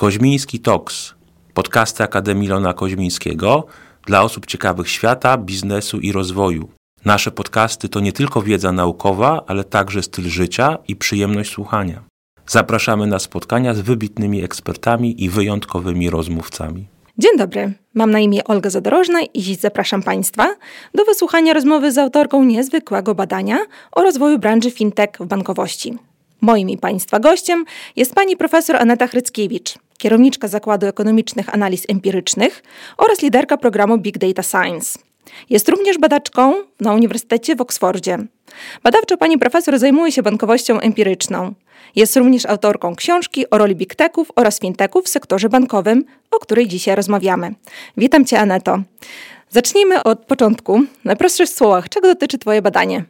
Koźmiński Talks, podcasty Akademii Lona Koźmińskiego dla osób ciekawych świata, biznesu i rozwoju. Nasze podcasty to nie tylko wiedza naukowa, ale także styl życia i przyjemność słuchania. Zapraszamy na spotkania z wybitnymi ekspertami i wyjątkowymi rozmówcami. Dzień dobry, mam na imię Olga Zadorożna i dziś zapraszam Państwa do wysłuchania rozmowy z autorką niezwykłego badania o rozwoju branży fintech w bankowości. Moim i Państwa gościem jest pani profesor Aneta Hryckiewicz, kierowniczka Zakładu Ekonomicznych Analiz Empirycznych oraz liderka programu Big Data Science. Jest również badaczką na Uniwersytecie w Oksfordzie. Badawczo pani profesor zajmuje się bankowością empiryczną. Jest również autorką książki o roli big techów oraz fintechów w sektorze bankowym, o której dzisiaj rozmawiamy. Witam cię, Aneto. Zacznijmy od początku. W najprostszych słowach, czego dotyczy Twoje badanie?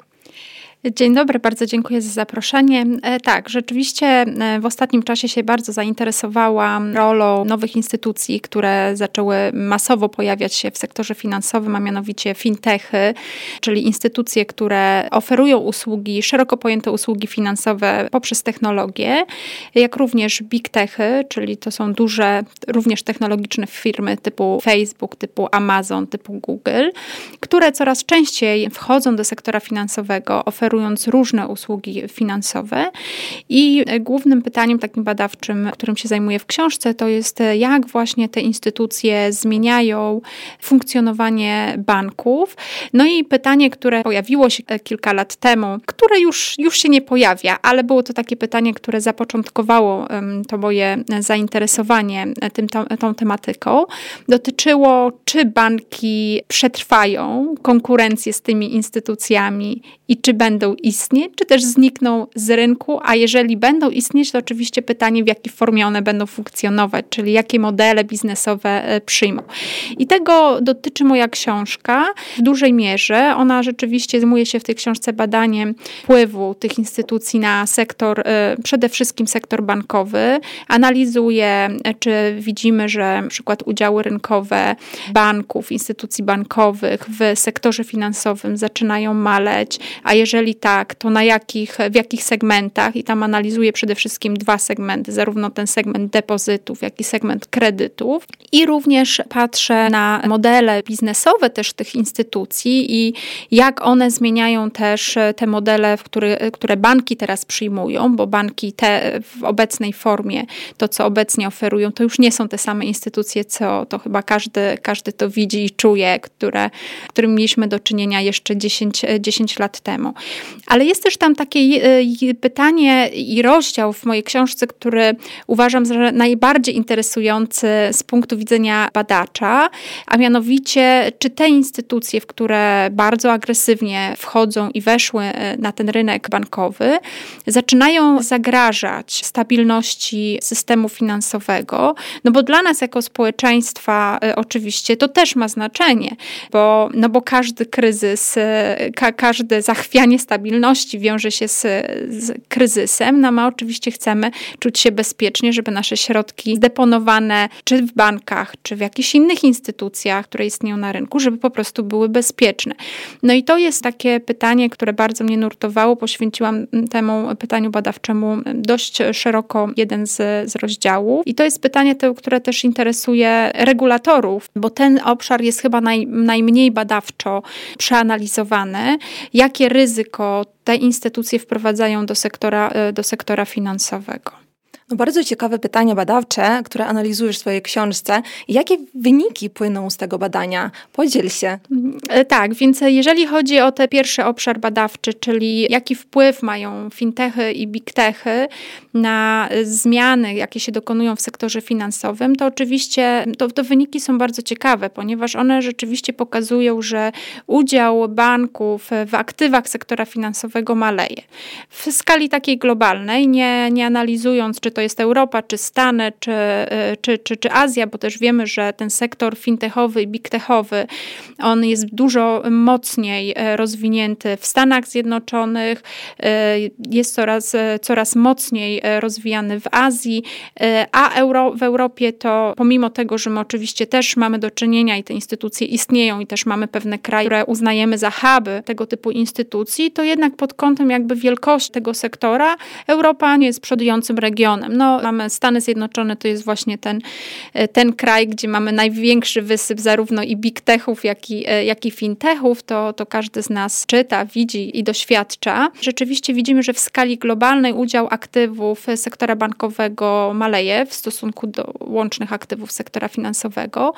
Dzień dobry, bardzo dziękuję za zaproszenie. E, tak, rzeczywiście e, w ostatnim czasie się bardzo zainteresowałam rolą nowych instytucji, które zaczęły masowo pojawiać się w sektorze finansowym, a mianowicie fintechy, czyli instytucje, które oferują usługi, szeroko pojęte usługi finansowe poprzez technologię, jak również big techy, czyli to są duże, również technologiczne firmy typu Facebook, typu Amazon, typu Google, które coraz częściej wchodzą do sektora finansowego, oferują oferując różne usługi finansowe. I głównym pytaniem takim badawczym, którym się zajmuję w książce, to jest jak właśnie te instytucje zmieniają funkcjonowanie banków. No i pytanie, które pojawiło się kilka lat temu, które już, już się nie pojawia, ale było to takie pytanie, które zapoczątkowało to moje zainteresowanie tym, tą, tą tematyką, dotyczyło, czy banki przetrwają konkurencję z tymi instytucjami i czy będą istnieć, czy też znikną z rynku, a jeżeli będą istnieć, to oczywiście pytanie, w jakiej formie one będą funkcjonować, czyli jakie modele biznesowe e, przyjmą. I tego dotyczy moja książka w dużej mierze. Ona rzeczywiście zajmuje się w tej książce badaniem wpływu tych instytucji na sektor, e, przede wszystkim sektor bankowy. Analizuje, e, czy widzimy, że na przykład udziały rynkowe banków, instytucji bankowych w sektorze finansowym zaczynają maleć, a jeżeli tak, to na jakich, w jakich segmentach i tam analizuję przede wszystkim dwa segmenty, zarówno ten segment depozytów, jak i segment kredytów i również patrzę na modele biznesowe też tych instytucji i jak one zmieniają też te modele, które, które banki teraz przyjmują, bo banki te w obecnej formie, to co obecnie oferują, to już nie są te same instytucje, co to chyba każdy, każdy to widzi i czuje, które, którym mieliśmy do czynienia jeszcze 10, 10 lat temu. Ale jest też tam takie e, pytanie i rozdział w mojej książce, który uważam za najbardziej interesujący z punktu widzenia badacza, a mianowicie, czy te instytucje, w które bardzo agresywnie wchodzą i weszły e, na ten rynek bankowy, zaczynają zagrażać stabilności systemu finansowego, no bo dla nas jako społeczeństwa oczywiście to też ma znaczenie, bo, no bo każdy kryzys, ka, każde zachwianie stabilności wiąże się z, z kryzysem, no my oczywiście chcemy czuć się bezpiecznie, żeby nasze środki zdeponowane czy w bankach, czy w jakichś innych instytucjach, które istnieją na rynku, żeby po prostu były bezpieczne. No i to jest takie pytanie, które bardzo mnie nurtowało. Poświęciłam temu pytaniu badawczemu dość szeroko jeden z, z rozdziałów. I to jest pytanie, które też interesuje regulatorów, bo ten obszar jest chyba naj, najmniej badawczo przeanalizowany. Jakie ryzyko te instytucje wprowadzają do sektora, e, do sektora finansowego. No bardzo ciekawe pytania badawcze, które analizujesz w swojej książce. Jakie wyniki płyną z tego badania? Podziel się. E, tak, więc jeżeli chodzi o ten pierwszy obszar badawczy, czyli jaki wpływ mają fintechy i big techy na zmiany, jakie się dokonują w sektorze finansowym, to oczywiście to, to wyniki są bardzo ciekawe, ponieważ one rzeczywiście pokazują, że udział banków w aktywach sektora finansowego maleje. W skali takiej globalnej, nie, nie analizując, czy to to jest Europa, czy Stany, czy, y, czy, czy, czy Azja, bo też wiemy, że ten sektor fintechowy i big techowy, on jest dużo mocniej e, rozwinięty w Stanach Zjednoczonych, e, jest coraz, coraz mocniej rozwijany w Azji, a Euro, w Europie to pomimo tego, że my oczywiście też mamy do czynienia i te instytucje istnieją i też mamy pewne kraje, które uznajemy za huby tego typu instytucji, to jednak pod kątem jakby wielkości tego sektora Europa nie jest przodującym regionem No, mamy Stany Zjednoczone, to jest właśnie ten, ten kraj, gdzie mamy największy wysyp zarówno i big techów, jak i, jak i fintechów. To, to każdy z nas czyta, widzi i doświadcza. Rzeczywiście widzimy, że w skali globalnej udział aktywów sektora bankowego maleje w stosunku do łącznych aktywów sektora finansowego,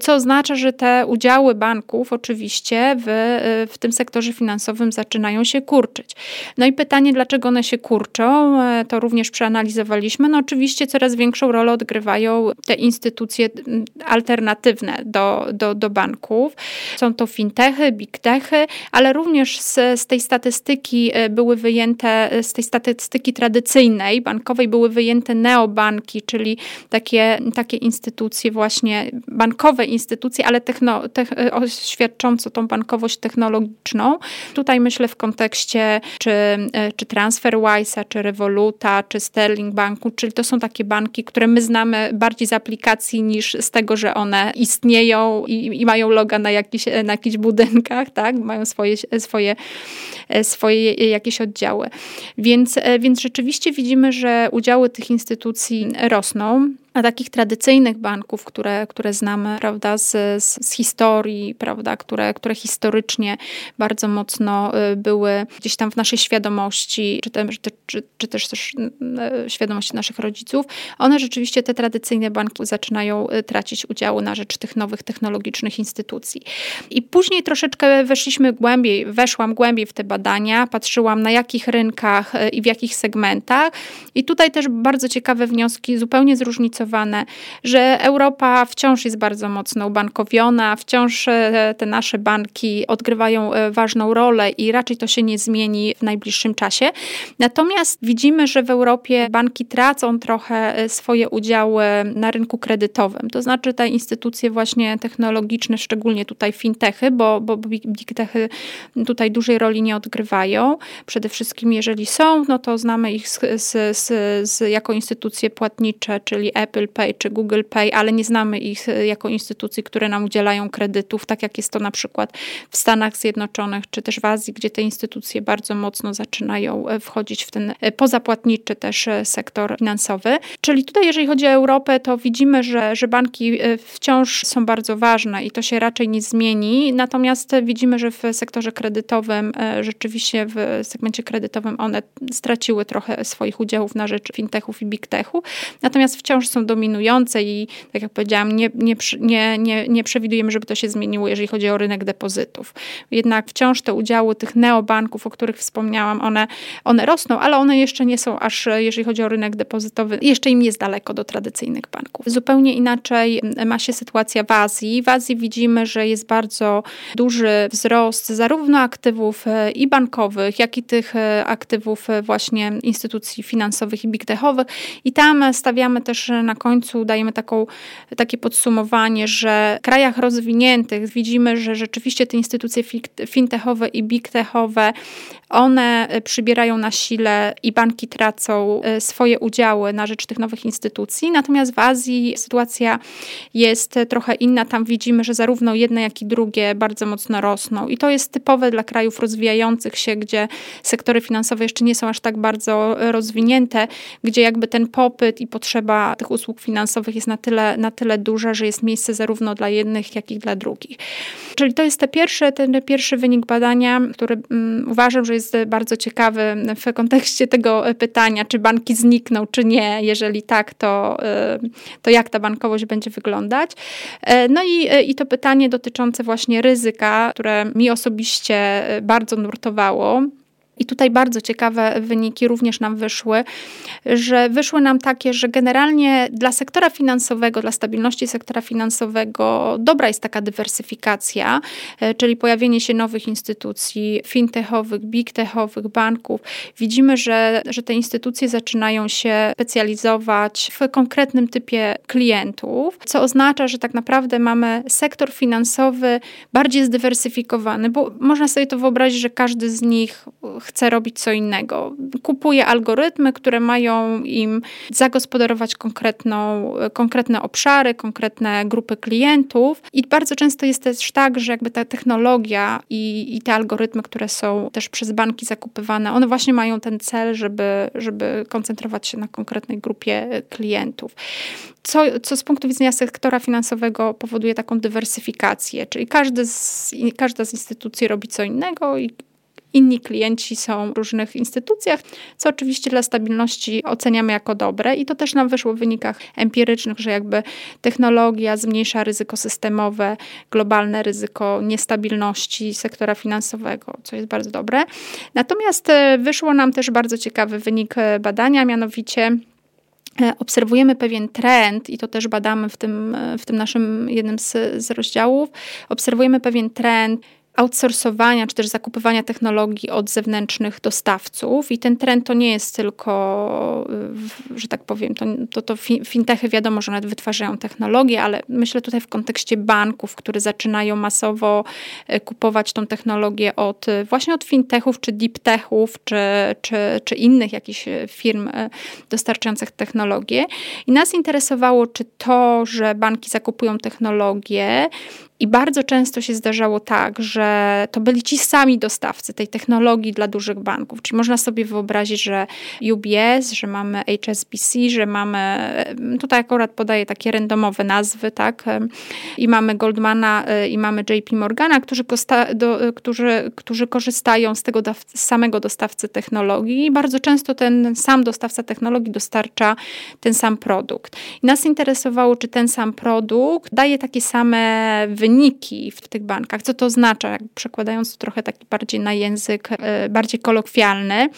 co oznacza, że te udziały banków oczywiście w, w tym sektorze finansowym zaczynają się kurczyć. No i pytanie, dlaczego one się kurczą, to również przeanalizowaliśmy. No oczywiście coraz większą rolę odgrywają te instytucje alternatywne do, do, do banków. Są to fintechy, big techy, ale również z, z tej statystyki e, były wyjęte, z tej statystyki tradycyjnej, bankowej były wyjęte neobanki, czyli takie, takie instytucje właśnie, bankowe instytucje, ale techno, te, e, tą bankowość technologiczną. Tutaj myślę w kontekście czy, e, czy TransferWise'a, czy Revoluta, czy Sterling Banku, czyli to są takie banki, które my znamy bardziej z aplikacji niż z tego, że one istnieją i, i mają loga na, jakiś, na jakichś budynkach, tak? Mają swoje, swoje, swoje jakieś oddziały. Więc, więc rzeczywiście widzimy, że udziały tych instytucji rosną. A takich tradycyjnych banków, które, które znamy prawda, z, z, z, historii, prawda, które, które historycznie bardzo mocno y, były gdzieś tam w naszej świadomości, czy, te, czy, czy, też, też y, świadomości naszych rodziców, one rzeczywiście, te tradycyjne banki zaczynają y, tracić udział na rzecz tych nowych technologicznych instytucji. I później troszeczkę weszliśmy głębiej, weszłam głębiej w te badania, patrzyłam na jakich rynkach i w jakich segmentach. I tutaj też bardzo ciekawe wnioski, zupełnie zróżnicowane że Europa wciąż jest bardzo mocno ubankowiona, wciąż e, te nasze banki odgrywają e, ważną rolę i raczej to się nie zmieni w najbliższym czasie. Natomiast widzimy, że w Europie banki tracą trochę e, swoje udziały na rynku kredytowym. To znaczy te instytucje właśnie technologiczne, szczególnie tutaj fintechy, bo, bo big techy tutaj dużej roli nie odgrywają. Przede wszystkim jeżeli są, no to znamy ich z, z, z, jako instytucje płatnicze, czyli Apple, Apple Pay czy Google Pay, ale nie znamy ich e, jako instytucji, które nam udzielają kredytów, tak jak jest to na przykład w Stanach Zjednoczonych czy też w Azji, gdzie te instytucje bardzo mocno zaczynają e, wchodzić w ten e, pozapłatniczy też sektor finansowy. Czyli tutaj, jeżeli chodzi o Europę, to widzimy, że, że banki wciąż są bardzo ważne i to się raczej nie zmieni. Natomiast widzimy, że w sektorze kredytowym, rzeczywiście w segmencie kredytowym one straciły trochę swoich udziałów na rzecz fintechów i big techu. Natomiast wciąż są dominujące i tak jak powiedziałam, nie, nie, nie, nie, nie przewidujemy, żeby to się zmieniło, jeżeli chodzi o rynek depozytów. Jednak wciąż te udziały tych neobanków, o których wspomniałam, one, one rosną, ale one jeszcze nie są aż, jeżeli chodzi o rynek depozytowy, jeszcze im jest daleko do tradycyjnych banków. Zupełnie inaczej ma się sytuacja w Azji. W Azji widzimy, że jest bardzo duży wzrost zarówno aktywów e, i bankowych, jak i tych e, aktywów e, właśnie instytucji finansowych i big techowych. I tam stawiamy też na na końcu dajemy taką, takie podsumowanie, że w krajach rozwiniętych widzimy, że rzeczywiście te instytucje fintechowe i big techowe, one e, przybierają na sile i banki tracą e, swoje udziały na rzecz tych nowych instytucji. Natomiast w Azji sytuacja jest trochę inna. Tam widzimy, że zarówno jedne, jak i drugie bardzo mocno rosną. I to jest typowe dla krajów rozwijających się, gdzie sektory finansowe jeszcze nie są aż tak bardzo rozwinięte, gdzie jakby ten popyt i potrzeba tych usług finansowych jest na tyle, na tyle duża, że jest miejsce zarówno dla jednych, jak i dla drugich. Czyli to jest te pierwsze, ten pierwszy wynik badania, który um, uważam, że jest bardzo ciekawy w kontekście tego pytania, czy banki znikną, czy nie. Jeżeli tak, to, y, to jak ta bankowość będzie wyglądać. E, no i, i to pytanie dotyczące właśnie ryzyka, które mi osobiście bardzo nurtowało. I tutaj bardzo ciekawe wyniki również nam wyszły, że wyszły nam takie, że generalnie dla sektora finansowego, dla stabilności sektora finansowego dobra jest taka dywersyfikacja, e, czyli pojawienie się nowych instytucji fintechowych, big techowych, banków. Widzimy, że, że te instytucje zaczynają się specjalizować w konkretnym typie klientów, co oznacza, że tak naprawdę mamy sektor finansowy bardziej zdywersyfikowany, bo można sobie to wyobrazić, że każdy z nich chce robić co innego. Kupuje algorytmy, które mają im zagospodarować konkretną, konkretne obszary, konkretne grupy klientów. I bardzo często jest też tak, że jakby ta technologia i, i te algorytmy, które są też przez banki zakupywane, one właśnie mają ten cel, żeby, żeby koncentrować się na konkretnej grupie klientów. Co, co z punktu widzenia sektora finansowego powoduje taką dywersyfikację, czyli każdy z, każda z instytucji robi co innego i inni klienci są w różnych instytucjach, co oczywiście dla stabilności oceniamy jako dobre i to też nam wyszło w wynikach empirycznych, że jakby technologia zmniejsza ryzyko systemowe, globalne ryzyko niestabilności sektora finansowego, co jest bardzo dobre. Natomiast e, wyszło nam też bardzo ciekawy wynik e, badania, mianowicie E, obserwujemy pewien trend, i to też badamy w tym, w tym naszym jednym z, z rozdziałów, obserwujemy pewien trend outsourcowania czy też zakupywania technologii od zewnętrznych dostawców i ten trend to nie jest tylko, że tak powiem, to, to, to fintechy wiadomo, że nawet wytwarzają technologię, ale myślę tutaj w kontekście banków, które zaczynają masowo e, kupować tą technologię od właśnie od fintechów czy deeptechów czy, czy, czy innych jakichś e, firm e, dostarczających technologię. I nas interesowało, czy to, że banki zakupują technologię, i bardzo często się zdarzało tak, że to byli ci sami dostawcy tej technologii dla dużych banków. Czyli można sobie wyobrazić, że UBS, że mamy HSBC, że mamy, tutaj akurat podaję takie randomowe nazwy, tak, i mamy Goldmana e, i mamy JP Morgana, którzy, do, którzy, którzy korzystają z tego samego dostawcy technologii i bardzo często ten sam dostawca technologii dostarcza ten sam produkt. I nas interesowało, czy ten sam produkt daje takie same wyniki w tych bankach. Co to oznacza, przekładając to trochę taki bardziej na język e, bardziej kolokwialny.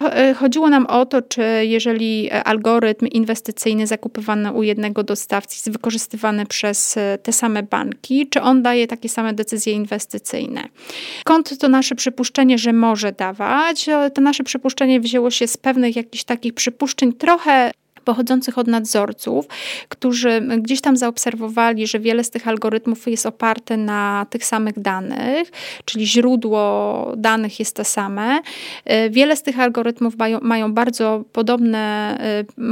E, chodziło nam o to, czy jeżeli algorytm inwestycyjny zakupywany u jednego dostawcy jest wykorzystywany przez e, te same banki, czy on daje takie same decyzje inwestycyjne. Skąd to nasze przypuszczenie, że może dawać? To nasze przypuszczenie wzięło się z pewnych jakichś takich przypuszczeń trochę pochodzących od nadzorców, którzy gdzieś tam zaobserwowali, że wiele z tych algorytmów jest oparte na tych samych danych, czyli źródło danych jest te same. E, wiele z tych algorytmów mają, mają bardzo podobny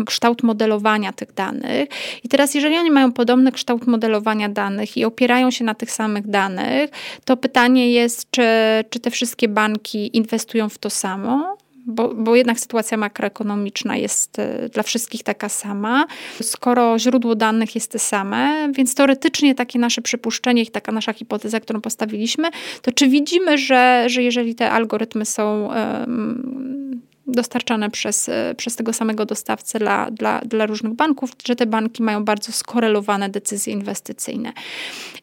kształt modelowania tych danych. I teraz, jeżeli oni mają podobny kształt modelowania danych i opierają się na tych samych danych, to pytanie jest, czy, czy te wszystkie banki inwestują w to samo, bo, bo jednak sytuacja makroekonomiczna jest e, dla wszystkich taka sama. Skoro źródło danych jest te same, więc teoretycznie takie nasze przypuszczenie i taka nasza hipoteza, którą postawiliśmy, to czy widzimy, że, że jeżeli te algorytmy są um, dostarczane przez, e, przez tego samego dostawcę dla, dla, dla różnych banków, że te banki mają bardzo skorelowane decyzje inwestycyjne.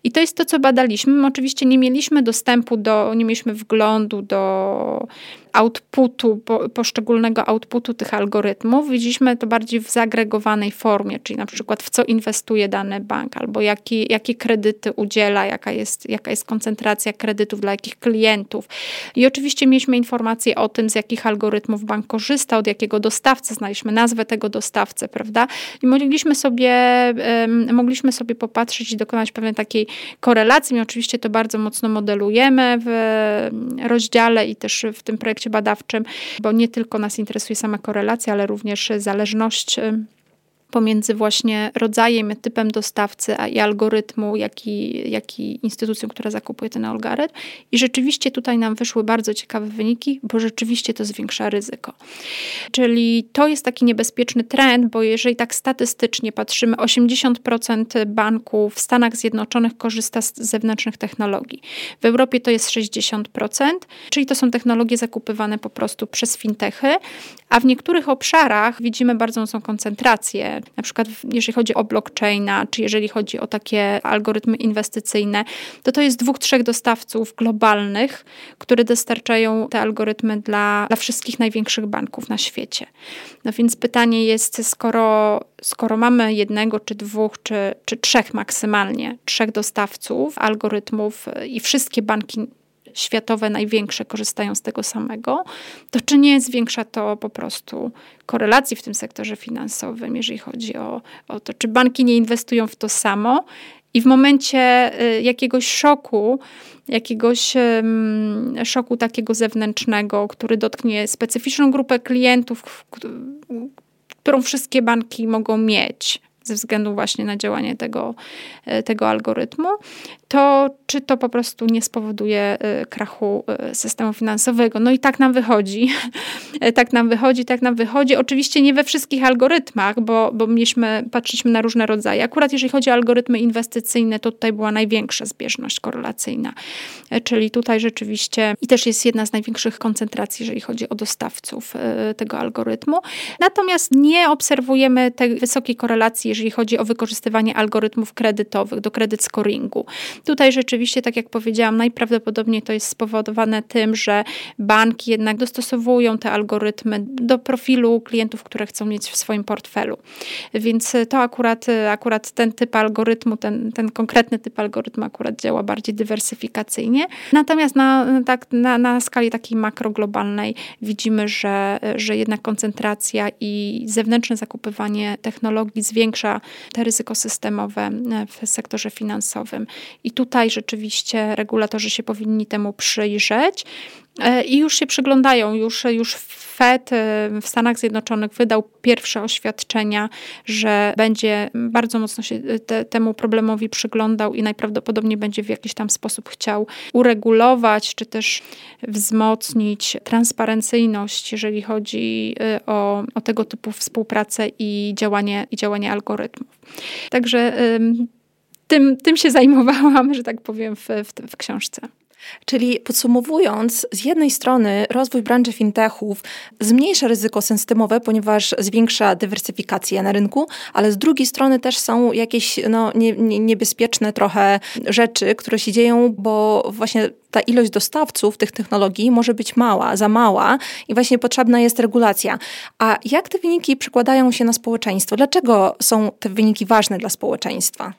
I to jest to, co badaliśmy. My oczywiście nie mieliśmy dostępu do, nie mieliśmy wglądu do outputu, po, poszczególnego outputu tych algorytmów. Widzieliśmy to bardziej w zagregowanej formie, czyli na przykład w co inwestuje dany bank, albo jaki, jakie kredyty udziela, jaka jest, jaka jest koncentracja kredytów dla jakich klientów. I oczywiście mieliśmy informacje o tym, z jakich algorytmów bank korzysta, od jakiego dostawcy, znaliśmy nazwę tego dostawcy, prawda? I mogliśmy sobie, mogliśmy sobie popatrzeć i dokonać pewnej takiej korelacji. My oczywiście to bardzo mocno modelujemy w rozdziale i też w tym projekcie badawczym, bo nie tylko nas interesuje sama korelacja, ale również zależność pomiędzy właśnie rodzajem, typem dostawcy i algorytmu, jak i, jak i instytucją, która zakupuje ten algorytm. I rzeczywiście tutaj nam wyszły bardzo ciekawe wyniki, bo rzeczywiście to zwiększa ryzyko. Czyli to jest taki niebezpieczny trend, bo jeżeli tak statystycznie patrzymy, 80% banków w Stanach Zjednoczonych korzysta z zewnętrznych technologii. W Europie to jest 60%, czyli to są technologie zakupywane po prostu przez fintechy, a w niektórych obszarach widzimy bardzo mocną koncentrację na przykład jeżeli chodzi o blockchaina, czy jeżeli chodzi o takie algorytmy inwestycyjne, to to jest dwóch, trzech dostawców globalnych, które dostarczają te algorytmy dla, dla wszystkich największych banków na świecie. No więc pytanie jest, skoro, skoro mamy jednego, czy dwóch, czy, czy trzech maksymalnie, trzech dostawców algorytmów i wszystkie banki światowe największe korzystają z tego samego, to czy nie zwiększa to po prostu korelacji w tym sektorze finansowym, jeżeli chodzi o, o to, czy banki nie inwestują w to samo? I w momencie y, jakiegoś szoku, jakiegoś szoku takiego zewnętrznego, który dotknie specyficzną grupę klientów, którą wszystkie banki mogą mieć, ze względu właśnie na działanie tego, e, tego algorytmu, to czy to po prostu nie spowoduje e, krachu e, systemu finansowego. No i tak nam wychodzi. tak nam wychodzi, tak nam wychodzi. Oczywiście nie we wszystkich algorytmach, bo, bo mieliśmy, patrzyliśmy na różne rodzaje. Akurat jeżeli chodzi o algorytmy inwestycyjne, to tutaj była największa zbieżność korelacyjna. Czyli tutaj rzeczywiście i też jest jedna z największych koncentracji, jeżeli chodzi o dostawców tego algorytmu. Natomiast nie obserwujemy tej wysokiej korelacji, jeżeli chodzi o wykorzystywanie algorytmów kredytowych do kredyt scoringu. Tutaj rzeczywiście, tak jak powiedziałam, najprawdopodobniej to jest spowodowane tym, że banki jednak dostosowują te algorytmy do profilu klientów, które chcą mieć w swoim portfelu. Więc to akurat, akurat ten typ algorytmu, ten, ten konkretny typ algorytmu akurat działa bardziej dywersyfikacyjnie. Natomiast na, tak, na, na skali takiej makroglobalnej widzimy, że, że jednak koncentracja i zewnętrzne zakupywanie technologii zwiększa te ryzyko systemowe w sektorze finansowym. I tutaj rzeczywiście regulatorzy się powinni temu przyjrzeć. E, I już się przyglądają, już, już Fed e, w Stanach Zjednoczonych wydał pierwsze oświadczenia, że będzie bardzo mocno się e, te, temu problemowi przyglądał i najprawdopodobniej będzie w jakiś tam sposób chciał uregulować, czy też wzmocnić transparencyjność, jeżeli chodzi o, o tego typu współpracę i działanie, i działanie algorytmów. Także tym, tym się zajmowałam, że tak powiem, w, w, w książce. Czyli podsumowując, z jednej strony rozwój branży fintechów zmniejsza ryzyko systemowe, ponieważ zwiększa dywersyfikację na rynku, ale z drugiej strony też są jakieś no, nie, nie, niebezpieczne trochę rzeczy, które się dzieją, bo właśnie ta ilość dostawców tych technologii może być mała, za mała i właśnie potrzebna jest regulacja. A jak te wyniki przekładają się na społeczeństwo? Dlaczego są te wyniki ważne dla społeczeństwa?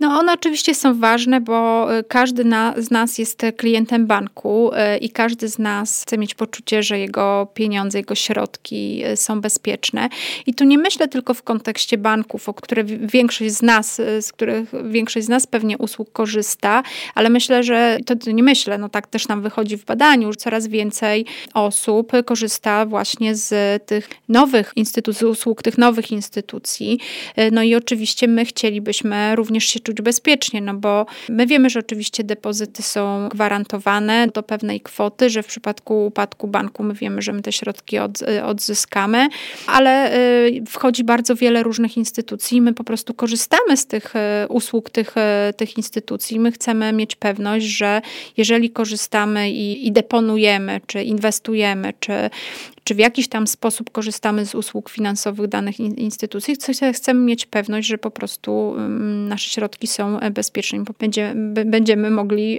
No one oczywiście są ważne, bo y, każdy na, z nas jest klientem banku y, i każdy z nas chce mieć poczucie, że jego pieniądze, jego środki są bezpieczne. I tu nie myślę tylko w kontekście banków, o które większość z nas, z których większość z nas pewnie usług korzysta, ale myślę, że to nie myślę, no tak też nam wychodzi w badaniu, że coraz więcej osób korzysta właśnie z tych nowych instytucji, usług tych nowych instytucji. No i oczywiście my chcielibyśmy również się czuć bezpiecznie, no bo my wiemy, że oczywiście depozyty są gwarantowane do pewnej kwoty, że w przypadku upadku banku my wiemy, że my te środki od, y, odzyskamy, ale y, wchodzi bardzo wiele różnych instytucji i my po prostu korzystamy z tych y, usług tych, tych instytucji. My chcemy mieć pewność, że jeżeli korzystamy i, i deponujemy, czy inwestujemy, czy, czy w jakiś tam sposób korzystamy z usług finansowych danych instytucji, chcemy mieć pewność, że po prostu nasze środki są e, bezpieczne, będziemy, będziemy mogli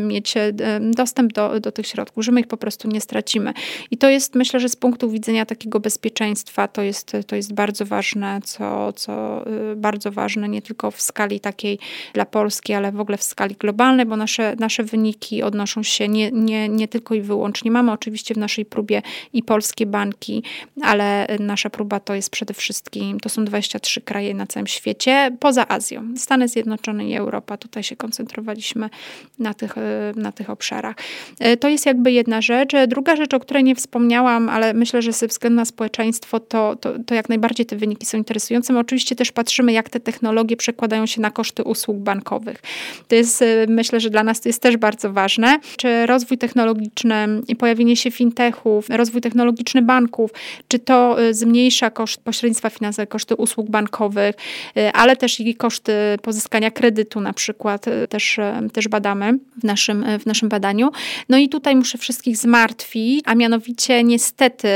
mieć e, dostęp do, do tych środków, że my ich po prostu nie stracimy. I to jest, myślę, że z punktu widzenia takiego bezpieczeństwa to jest, to jest bardzo ważne, co, co y, bardzo ważne nie tylko w skali takiej dla Polski, ale w ogóle w skali globalnej, bo nasze, nasze wyniki odnoszą się nie, nie, nie tylko i wyłącznie. Mamy oczywiście w naszej próbie i polskie banki, ale nasza próba to jest przede wszystkim, to są 23 kraje na całym świecie, poza Azją. Stany Zjednoczone i Europa. Tutaj się koncentrowaliśmy na tych, na tych obszarach. E, to jest jakby jedna rzecz. Druga rzecz, o której nie wspomniałam, ale myślę, że ze względu na społeczeństwo, to, to, to jak najbardziej te wyniki są interesujące. My oczywiście też patrzymy, jak te technologie przekładają się na koszty usług bankowych. To jest, e, myślę, że dla nas to jest też bardzo ważne. Czy rozwój technologiczny i pojawienie się fintechów, rozwój technologiczny technologiczny banków, czy to y, zmniejsza koszt pośrednictwa finansowego, koszty usług bankowych, y, ale też i koszty pozyskania kredytu na przykład y, też, też badamy w naszym, w naszym badaniu. No i tutaj muszę wszystkich zmartwić, a mianowicie niestety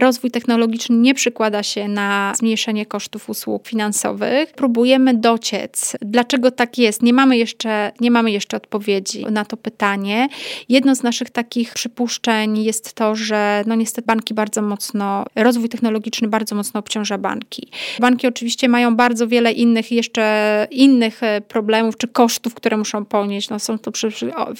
rozwój technologiczny nie przykłada się na zmniejszenie kosztów usług finansowych. Próbujemy dociec, dlaczego tak jest. Nie mamy jeszcze, nie mamy jeszcze odpowiedzi na to pytanie. Jedno z naszych takich przypuszczeń jest to, że no niestety banki bardzo mocno, rozwój technologiczny bardzo mocno obciąża banki. Banki oczywiście mają bardzo wiele innych, jeszcze innych e, problemów czy kosztów, które muszą ponieść. No są to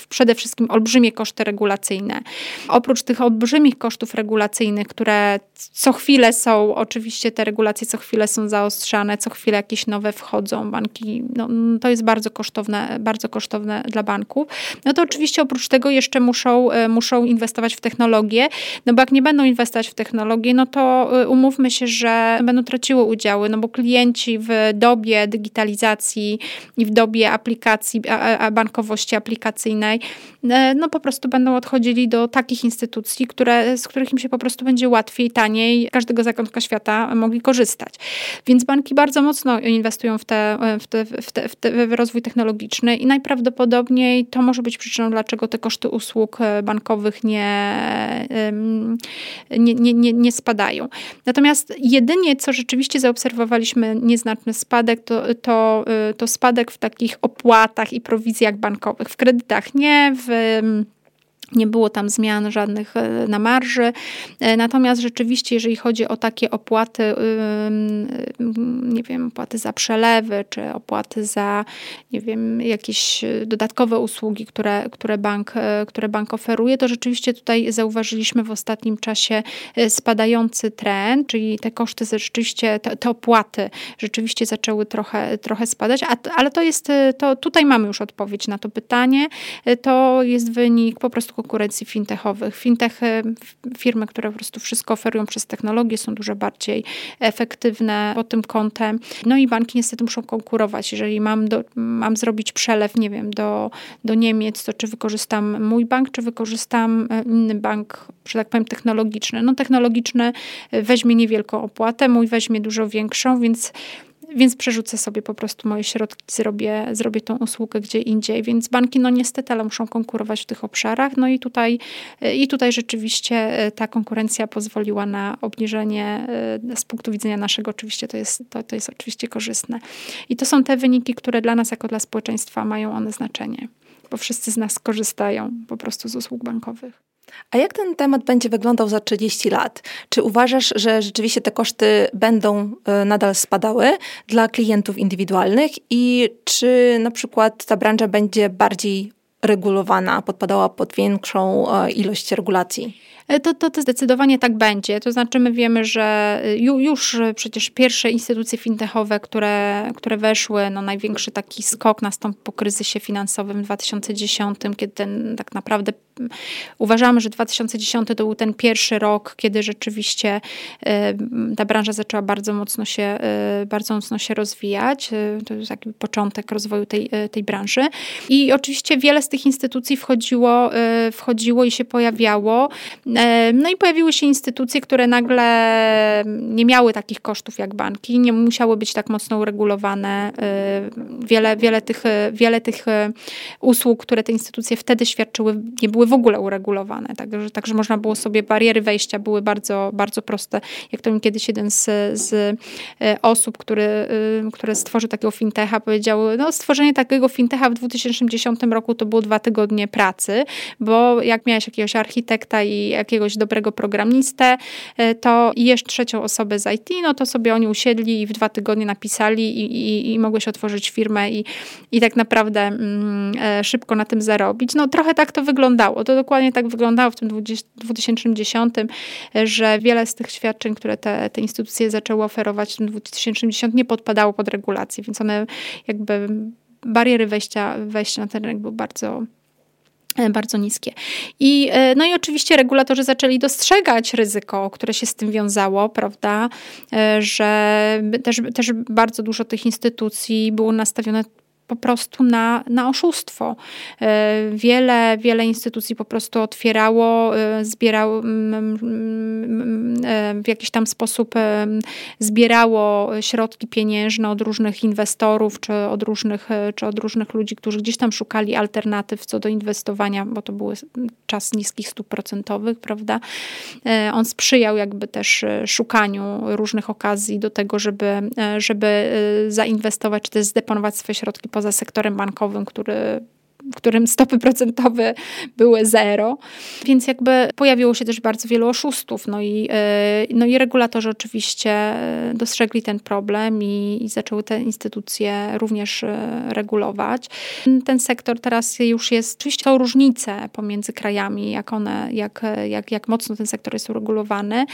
przede wszystkim olbrzymie koszty regulacyjne. Oprócz tych olbrzymich kosztów regulacyjnych, które co chwilę są, oczywiście te regulacje co chwilę są zaostrzane, co chwilę jakieś nowe wchodzą. Banki, no, to jest bardzo kosztowne, bardzo kosztowne dla banków. No to oczywiście oprócz tego jeszcze muszą, e, muszą inwestować w technologię, no bo jak nie będą inwestować w technologię, no to e, umówmy się, że będą traciły udziały, no bo klienci w dobie digitalizacji i w dobie aplikacji, bankowości aplikacyjnej, e, no po prostu będą odchodzili do takich instytucji, które, z których im się po prostu będzie łatwiej, taniej, każdego zakątka świata mogli korzystać. Więc banki bardzo mocno inwestują w, te, w, te, w, te, w, te, w rozwój technologiczny i najprawdopodobniej to może być przyczyną, dlaczego te koszty usług e, bankowych nie, nie, nie, nie, nie spadają. Natomiast jedynie, co rzeczywiście zaobserwowaliśmy nieznaczny spadek, to, to, e, to spadek w takich opłatach i prowizjach bankowych, w kredytach, nie w nie było tam zmian żadnych e, na marży. E, natomiast rzeczywiście, jeżeli chodzi o takie opłaty, nie wiem, opłaty za przelewy, czy opłaty za, nie wiem, jakieś dodatkowe usługi, które, które, bank, e, które bank oferuje, to rzeczywiście tutaj zauważyliśmy w ostatnim czasie spadający trend, czyli te koszty rzeczywiście, te, te opłaty rzeczywiście zaczęły trochę, trochę spadać, a, ale to jest, to tutaj mamy już odpowiedź na to pytanie. To jest wynik po prostu konkurencji fintechowych. Fintech, firmy, które po prostu wszystko oferują przez technologię, są dużo bardziej efektywne pod tym kątem. No i banki niestety muszą konkurować. Jeżeli mam, do, mam zrobić przelew, nie wiem, do, do Niemiec, to czy wykorzystam mój bank, czy wykorzystam e, inny bank, że tak powiem, technologiczny. No technologiczny weźmie niewielką opłatę, mój weźmie dużo większą, więc więc przerzucę sobie po prostu moje środki, zrobię, zrobię tą usługę gdzie indziej. Więc banki, no niestety, ale muszą konkurować w tych obszarach. No i tutaj, i tutaj rzeczywiście e, ta konkurencja pozwoliła na obniżenie e, z punktu widzenia naszego, oczywiście to jest, to, to jest oczywiście korzystne. I to są te wyniki, które dla nas, jako dla społeczeństwa, mają one znaczenie, bo wszyscy z nas korzystają po prostu z usług bankowych. A jak ten temat będzie wyglądał za 30 lat? Czy uważasz, że rzeczywiście te koszty będą e, nadal spadały dla klientów indywidualnych i czy na przykład ta branża będzie bardziej regulowana, podpadała pod większą e, ilość regulacji? E, to, to, to zdecydowanie tak będzie. To znaczy my wiemy, że już przecież pierwsze instytucje fintechowe, które, które weszły, no największy taki skok nastąpił po kryzysie finansowym w 2010, kiedy ten tak naprawdę uważamy, że 2010 to był ten pierwszy rok, kiedy rzeczywiście e, ta branża zaczęła bardzo mocno się, e, bardzo mocno się rozwijać. To jest taki początek rozwoju tej, tej branży. I oczywiście wiele z tych instytucji wchodziło, wchodziło i się pojawiało no i pojawiły się instytucje, które nagle nie miały takich kosztów jak banki, nie musiały być tak mocno uregulowane. Y, wiele, wiele, tych, wiele tych y, usług, które te instytucje wtedy świadczyły, nie były w ogóle uregulowane. Także, także można było sobie, bariery wejścia były bardzo, bardzo proste. Jak to mi kiedyś jeden z, z y, osób, który, które stworzył takiego fintecha, powiedział, no stworzenie takiego fintecha w 2010 roku to było dwa tygodnie pracy, bo jak miałeś jakiegoś architekta i jakiegoś dobrego programistę, e, to i jeszcze trzecią osobę z IT, no to sobie oni usiedli i w dwa tygodnie napisali i, i, i mogłeś otworzyć firmę i, i tak naprawdę mm, e, szybko na tym zarobić. No trochę tak to wyglądało. To dokładnie tak wyglądało w tym 2010, że wiele z tych świadczeń, które te, te instytucje zaczęły oferować w tym 2010 nie podpadało pod regulację, więc one jakby bariery wejścia, wejścia na ten rynek były bardzo E, bardzo niskie. I, e, no i oczywiście regulatorzy zaczęli dostrzegać ryzyko, które się z tym wiązało, prawda, e, że też, też bardzo dużo tych instytucji było nastawione po prostu na, na oszustwo. E, wiele, wiele instytucji po prostu otwierało, e, zbierało e, w jakiś tam sposób zbierało środki pieniężne od różnych inwestorów, czy od różnych, czy od różnych ludzi, którzy gdzieś tam szukali alternatyw co do inwestowania, bo to był czas niskich stóp procentowych, prawda? On sprzyjał jakby też szukaniu różnych okazji do tego, żeby, żeby zainwestować, czy też zdeponować swoje środki poza sektorem bankowym, który w którym stopy procentowe były zero, więc jakby pojawiło się też bardzo wielu oszustów. No i, e, no i regulatorzy oczywiście e, dostrzegli ten problem i, i zaczęły te instytucje również e, regulować. Ten sektor teraz już jest, oczywiście są różnice pomiędzy krajami, jak one, jak, jak, jak mocno ten sektor jest uregulowany,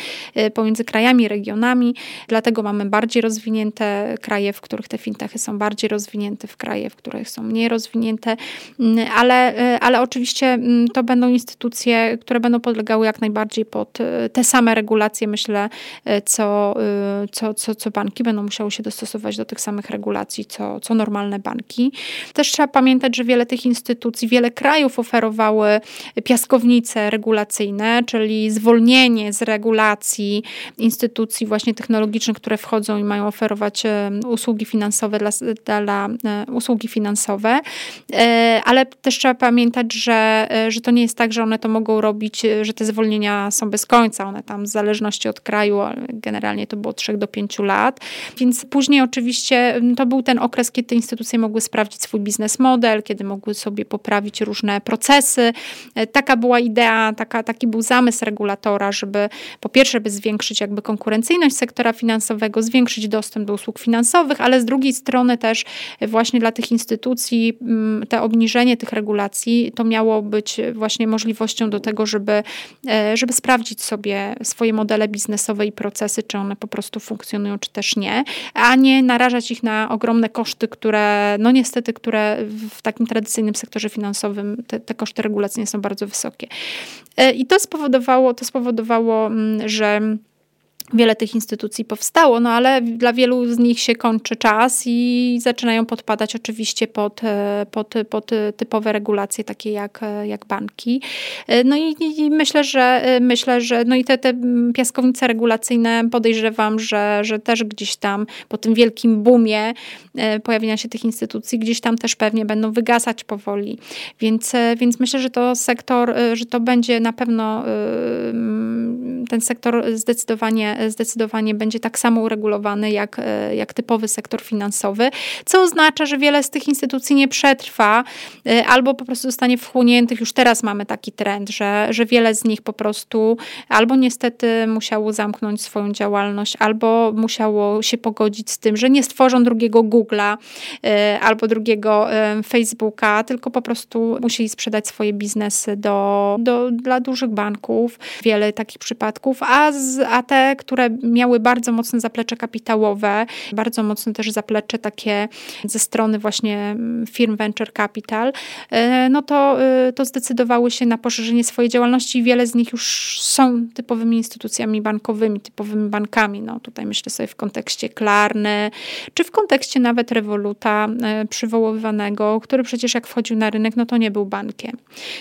pomiędzy krajami, regionami, dlatego mamy bardziej rozwinięte kraje, w których te fintechy są bardziej rozwinięte, w kraje, w których są mniej rozwinięte. Mm, ale, e, ale oczywiście mm, to będą instytucje, które będą podlegały jak najbardziej pod e, te same regulacje, myślę, e, co, co, co, co banki będą musiały się dostosować do tych samych regulacji, co, co normalne banki. Też trzeba pamiętać, że wiele tych instytucji, wiele krajów oferowały piaskownice regulacyjne, czyli zwolnienie z regulacji instytucji właśnie technologicznych, które wchodzą i mają oferować usługi finansowe dla, dla usługi finansowe ale też trzeba pamiętać, że, e, że to nie jest tak, że one to mogą robić, e, że te zwolnienia są bez końca. One tam w zależności od kraju, generalnie to było 3 do 5 lat. Więc później oczywiście to był ten okres, kiedy te instytucje mogły sprawdzić swój biznes model, kiedy mogły sobie poprawić różne procesy. E, taka była idea, taka, taki był zamysł regulatora, żeby po pierwsze, by zwiększyć jakby konkurencyjność sektora finansowego, zwiększyć dostęp do usług finansowych, ale z drugiej strony też właśnie dla tych instytucji te obniżenie tych regulacji to miało być właśnie możliwością do tego, żeby, e, żeby sprawdzić sobie swoje modele biznesowe i procesy, czy one po prostu funkcjonują, czy też nie, a nie narażać ich na ogromne koszty, które, no niestety, które w takim tradycyjnym sektorze finansowym te, te koszty regulacyjne są bardzo wysokie. E, I to spowodowało, to spowodowało, mm, że Wiele tych instytucji powstało, no ale dla wielu z nich się kończy czas i zaczynają podpadać oczywiście pod, e, pod, pod typowe regulacje, takie jak, e, jak banki. E, no i, i myślę, że myślę, że no i te, te piaskownice regulacyjne podejrzewam, że, że też gdzieś tam po tym wielkim boomie pojawienia się tych instytucji, gdzieś tam też pewnie będą wygasać powoli. Więc, więc myślę, że to sektor, że to będzie na pewno ten sektor zdecydowanie zdecydowanie będzie tak samo uregulowany jak, e, jak typowy sektor finansowy, co oznacza, że wiele z tych instytucji nie przetrwa e, albo po prostu zostanie wchłoniętych. Już teraz mamy taki trend, że, że wiele z nich po prostu albo niestety musiało zamknąć swoją działalność, albo musiało się pogodzić z tym, że nie stworzą drugiego Google'a e, albo drugiego Facebooka, tylko po prostu musieli sprzedać swoje biznesy do, do, dla dużych banków. Wiele takich przypadków, a, z, a te, które miały bardzo mocne zaplecze kapitałowe, bardzo mocne też zaplecze takie ze strony właśnie mm, firm venture capital, e, no to, e, to zdecydowały się na poszerzenie swojej działalności i wiele z nich już są typowymi instytucjami bankowymi, typowymi bankami. No tutaj myślę sobie w kontekście Klarny, czy w kontekście nawet Revoluta e, przywoływanego, który przecież jak wchodził na rynek, no to nie był bankiem.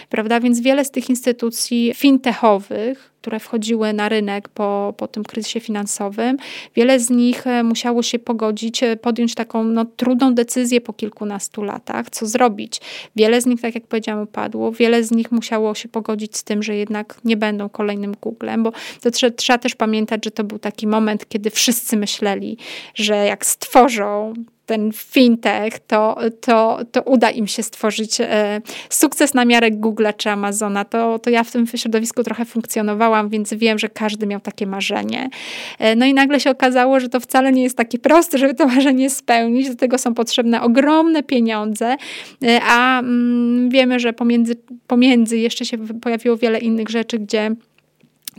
Prawda? Więc wiele z tych instytucji fintechowych, które wchodziły na rynek po, po tym kryzysie finansowym. Wiele z nich e, musiało się pogodzić, e, podjąć taką no, trudną decyzję po kilkunastu latach, co zrobić. Wiele z nich, tak jak powiedziałam, upadło. Wiele z nich musiało się pogodzić z tym, że jednak nie będą kolejnym Googlem, bo to trzeba, trzeba też pamiętać, że to był taki moment, kiedy wszyscy myśleli, że jak stworzą ten fintech, to, to, to uda im się stworzyć e, sukces na miarę Google czy Amazona. To, to ja w tym środowisku trochę funkcjonowałam, więc wiem, że każdy miał takie marzenie. E, no i nagle się okazało, że to wcale nie jest takie proste, żeby to marzenie spełnić. Do tego są potrzebne ogromne pieniądze, e, a mm, wiemy, że pomiędzy, pomiędzy jeszcze się pojawiło wiele innych rzeczy, gdzie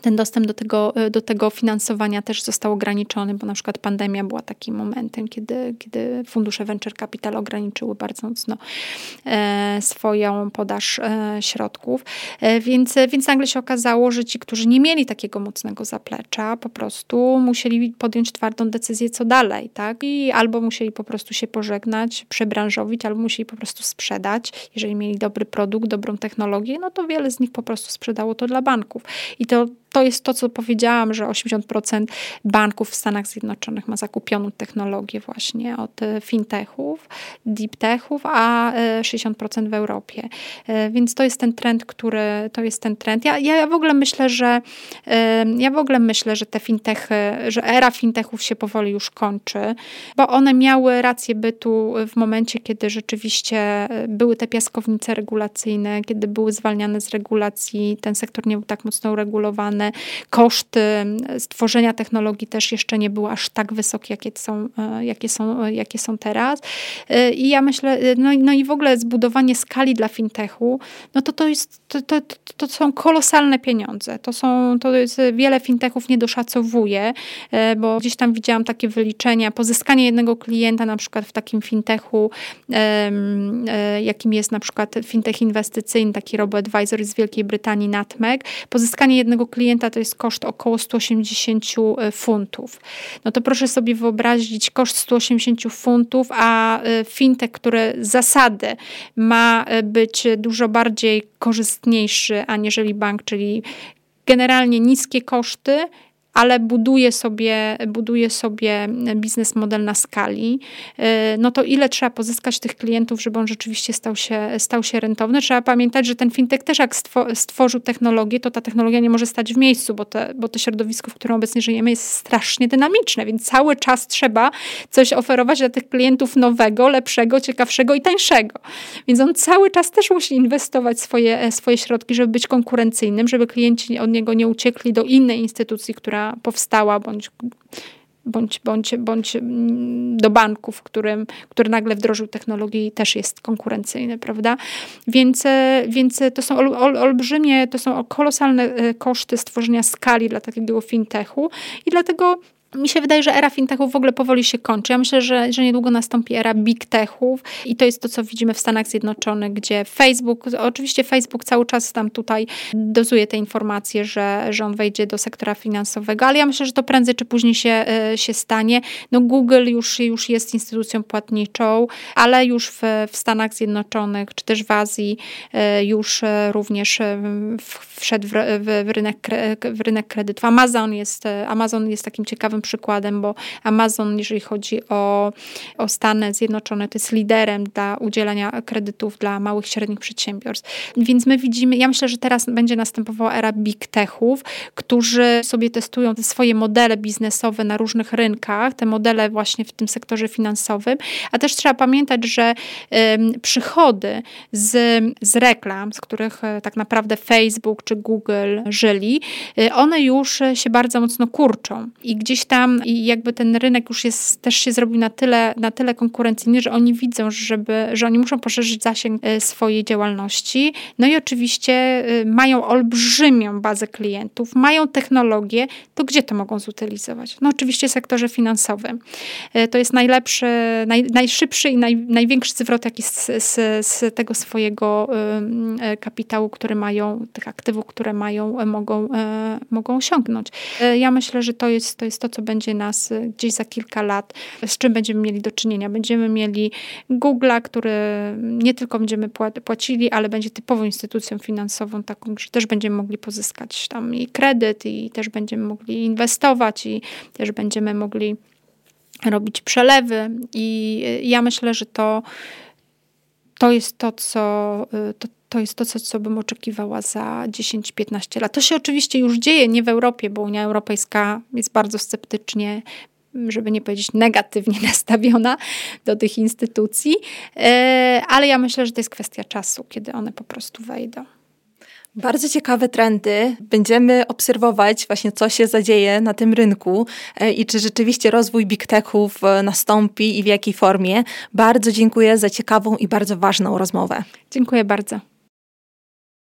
ten dostęp do tego, e, do tego finansowania też został ograniczony, bo na przykład pandemia była takim momentem, kiedy, kiedy fundusze venture capital ograniczyły bardzo mocno e, swoją podaż e, środków. Więc, więc nagle się okazało, że ci, którzy nie mieli takiego mocnego zaplecza, po prostu musieli podjąć twardą decyzję, co dalej, tak? I albo musieli po prostu się pożegnać, przebranżowić, albo musieli po prostu sprzedać. Jeżeli mieli dobry produkt, dobrą technologię, no to wiele z nich po prostu sprzedało to dla banków. I to to jest to, co powiedziałam, że 80% banków w Stanach Zjednoczonych ma zakupioną technologię właśnie od e, fintechów, deep techów, a 60% w Europie. Więc to jest ten trend, który, to jest ten trend. Ja, ja w ogóle myślę, że ja w ogóle myślę, że te fintechy, że era fintechów się powoli już kończy, bo one miały rację bytu w momencie, kiedy rzeczywiście były te piaskownice regulacyjne, kiedy były zwalniane z regulacji, ten sektor nie był tak mocno uregulowany, koszty stworzenia technologii też jeszcze nie były aż tak wysokie, jakie są, jakie są, jakie są teraz. I ja myślę, no, no i w ogóle zbudowanie skali dla fintechu, no to to jest, to, to, to, są kolosalne pieniądze. To są, to jest, wiele fintechów nie doszacowuje, e, bo gdzieś tam widziałam takie wyliczenia, pozyskanie jednego klienta na przykład w takim fintechu, e, jakim jest na przykład fintech inwestycyjny, taki robo-advisor z Wielkiej Brytanii, Natmeg, pozyskanie jednego klienta to jest koszt około 180 e, funtów. No to proszę sobie wyobrazić koszt 180 funtów, a fintech, który zasady ma być dużo bardziej korzystniejszy aniżeli bank, czyli generalnie niskie koszty, ale buduje sobie, buduje sobie biznes model na skali, y, no to ile trzeba pozyskać tych klientów, żeby on rzeczywiście stał się, stał się rentowny? Trzeba pamiętać, że ten fintech też jak stworzył technologię, to ta technologia nie może stać w miejscu, bo, te, bo to środowisko, w którym obecnie żyjemy jest strasznie dynamiczne, więc cały czas trzeba coś oferować dla tych klientów nowego, lepszego, ciekawszego i tańszego. Więc on cały czas też musi inwestować swoje, swoje środki, żeby być konkurencyjnym, żeby klienci od niego nie uciekli do innej instytucji, która powstała, bądź bądź, bądź, bądź mm, do banku, w którym, który nagle wdrożył technologię i też jest konkurencyjny, prawda? Więc, e, więc to są ol, ol, olbrzymie, to są kolosalne e, koszty stworzenia skali dla takiego fintechu i dlatego mi się wydaje, że era fintechów w ogóle powoli się kończy. Ja myślę, że, że niedługo nastąpi era big techów i to jest to, co widzimy w Stanach Zjednoczonych, gdzie Facebook, oczywiście Facebook cały czas tam tutaj dozuje te informacje, że, że on wejdzie do sektora finansowego, ale ja myślę, że to prędzej czy później się, e, się stanie. No Google już, już jest instytucją płatniczą, ale już w, w Stanach Zjednoczonych, czy też w Azji e, już e, również wszedł w, w, rynek, w rynek kredytów. Amazon jest, Amazon jest takim ciekawym przykładem, bo Amazon, jeżeli chodzi o, o Stany Zjednoczone, to jest liderem dla udzielania kredytów dla małych i średnich przedsiębiorstw. Więc my widzimy, ja myślę, że teraz będzie następowała era big techów, którzy sobie testują te swoje modele biznesowe na różnych rynkach, te modele właśnie w tym sektorze finansowym, a też trzeba pamiętać, że przychody z, z reklam, z których e, tak naprawdę Facebook czy Google żyli, e, one już się bardzo mocno kurczą i gdzieś tam i jakby ten rynek już jest, też się zrobił na tyle, na tyle konkurencyjny, że oni widzą, żeby, że oni muszą poszerzyć zasięg e, swojej działalności. No i oczywiście e, mają olbrzymią bazę klientów, mają technologię, to gdzie to mogą zutylizować? No oczywiście w sektorze finansowym. E, to jest najlepszy, naj, najszybszy i naj, największy zwrot, jaki z, z, z tego swojego kapitału, który mają, tych aktywów, które mają, mogą, mogą osiągnąć. Ja myślę, że to jest to, jest to co będzie nas y, gdzieś za kilka lat, z czym będziemy mieli do czynienia. Będziemy mieli Google'a, który nie tylko będziemy płacili, ale będzie typową instytucją finansową, taką, że też będziemy mogli pozyskać tam i kredyt, i też będziemy mogli inwestować, i też będziemy mogli robić przelewy. I y, ja myślę, że to, to jest to, co y, to, to jest to, co, co bym oczekiwała za 10-15 lat. To się oczywiście już dzieje, nie w Europie, bo Unia Europejska jest bardzo sceptycznie żeby nie powiedzieć negatywnie nastawiona do tych instytucji, e, ale ja myślę, że to jest kwestia czasu, kiedy one po prostu wejdą. Bardzo ciekawe trendy. Będziemy obserwować właśnie, co się zadzieje na tym rynku e, i czy rzeczywiście rozwój big techów nastąpi i w jakiej formie. Bardzo dziękuję za ciekawą i bardzo ważną rozmowę. Dziękuję bardzo.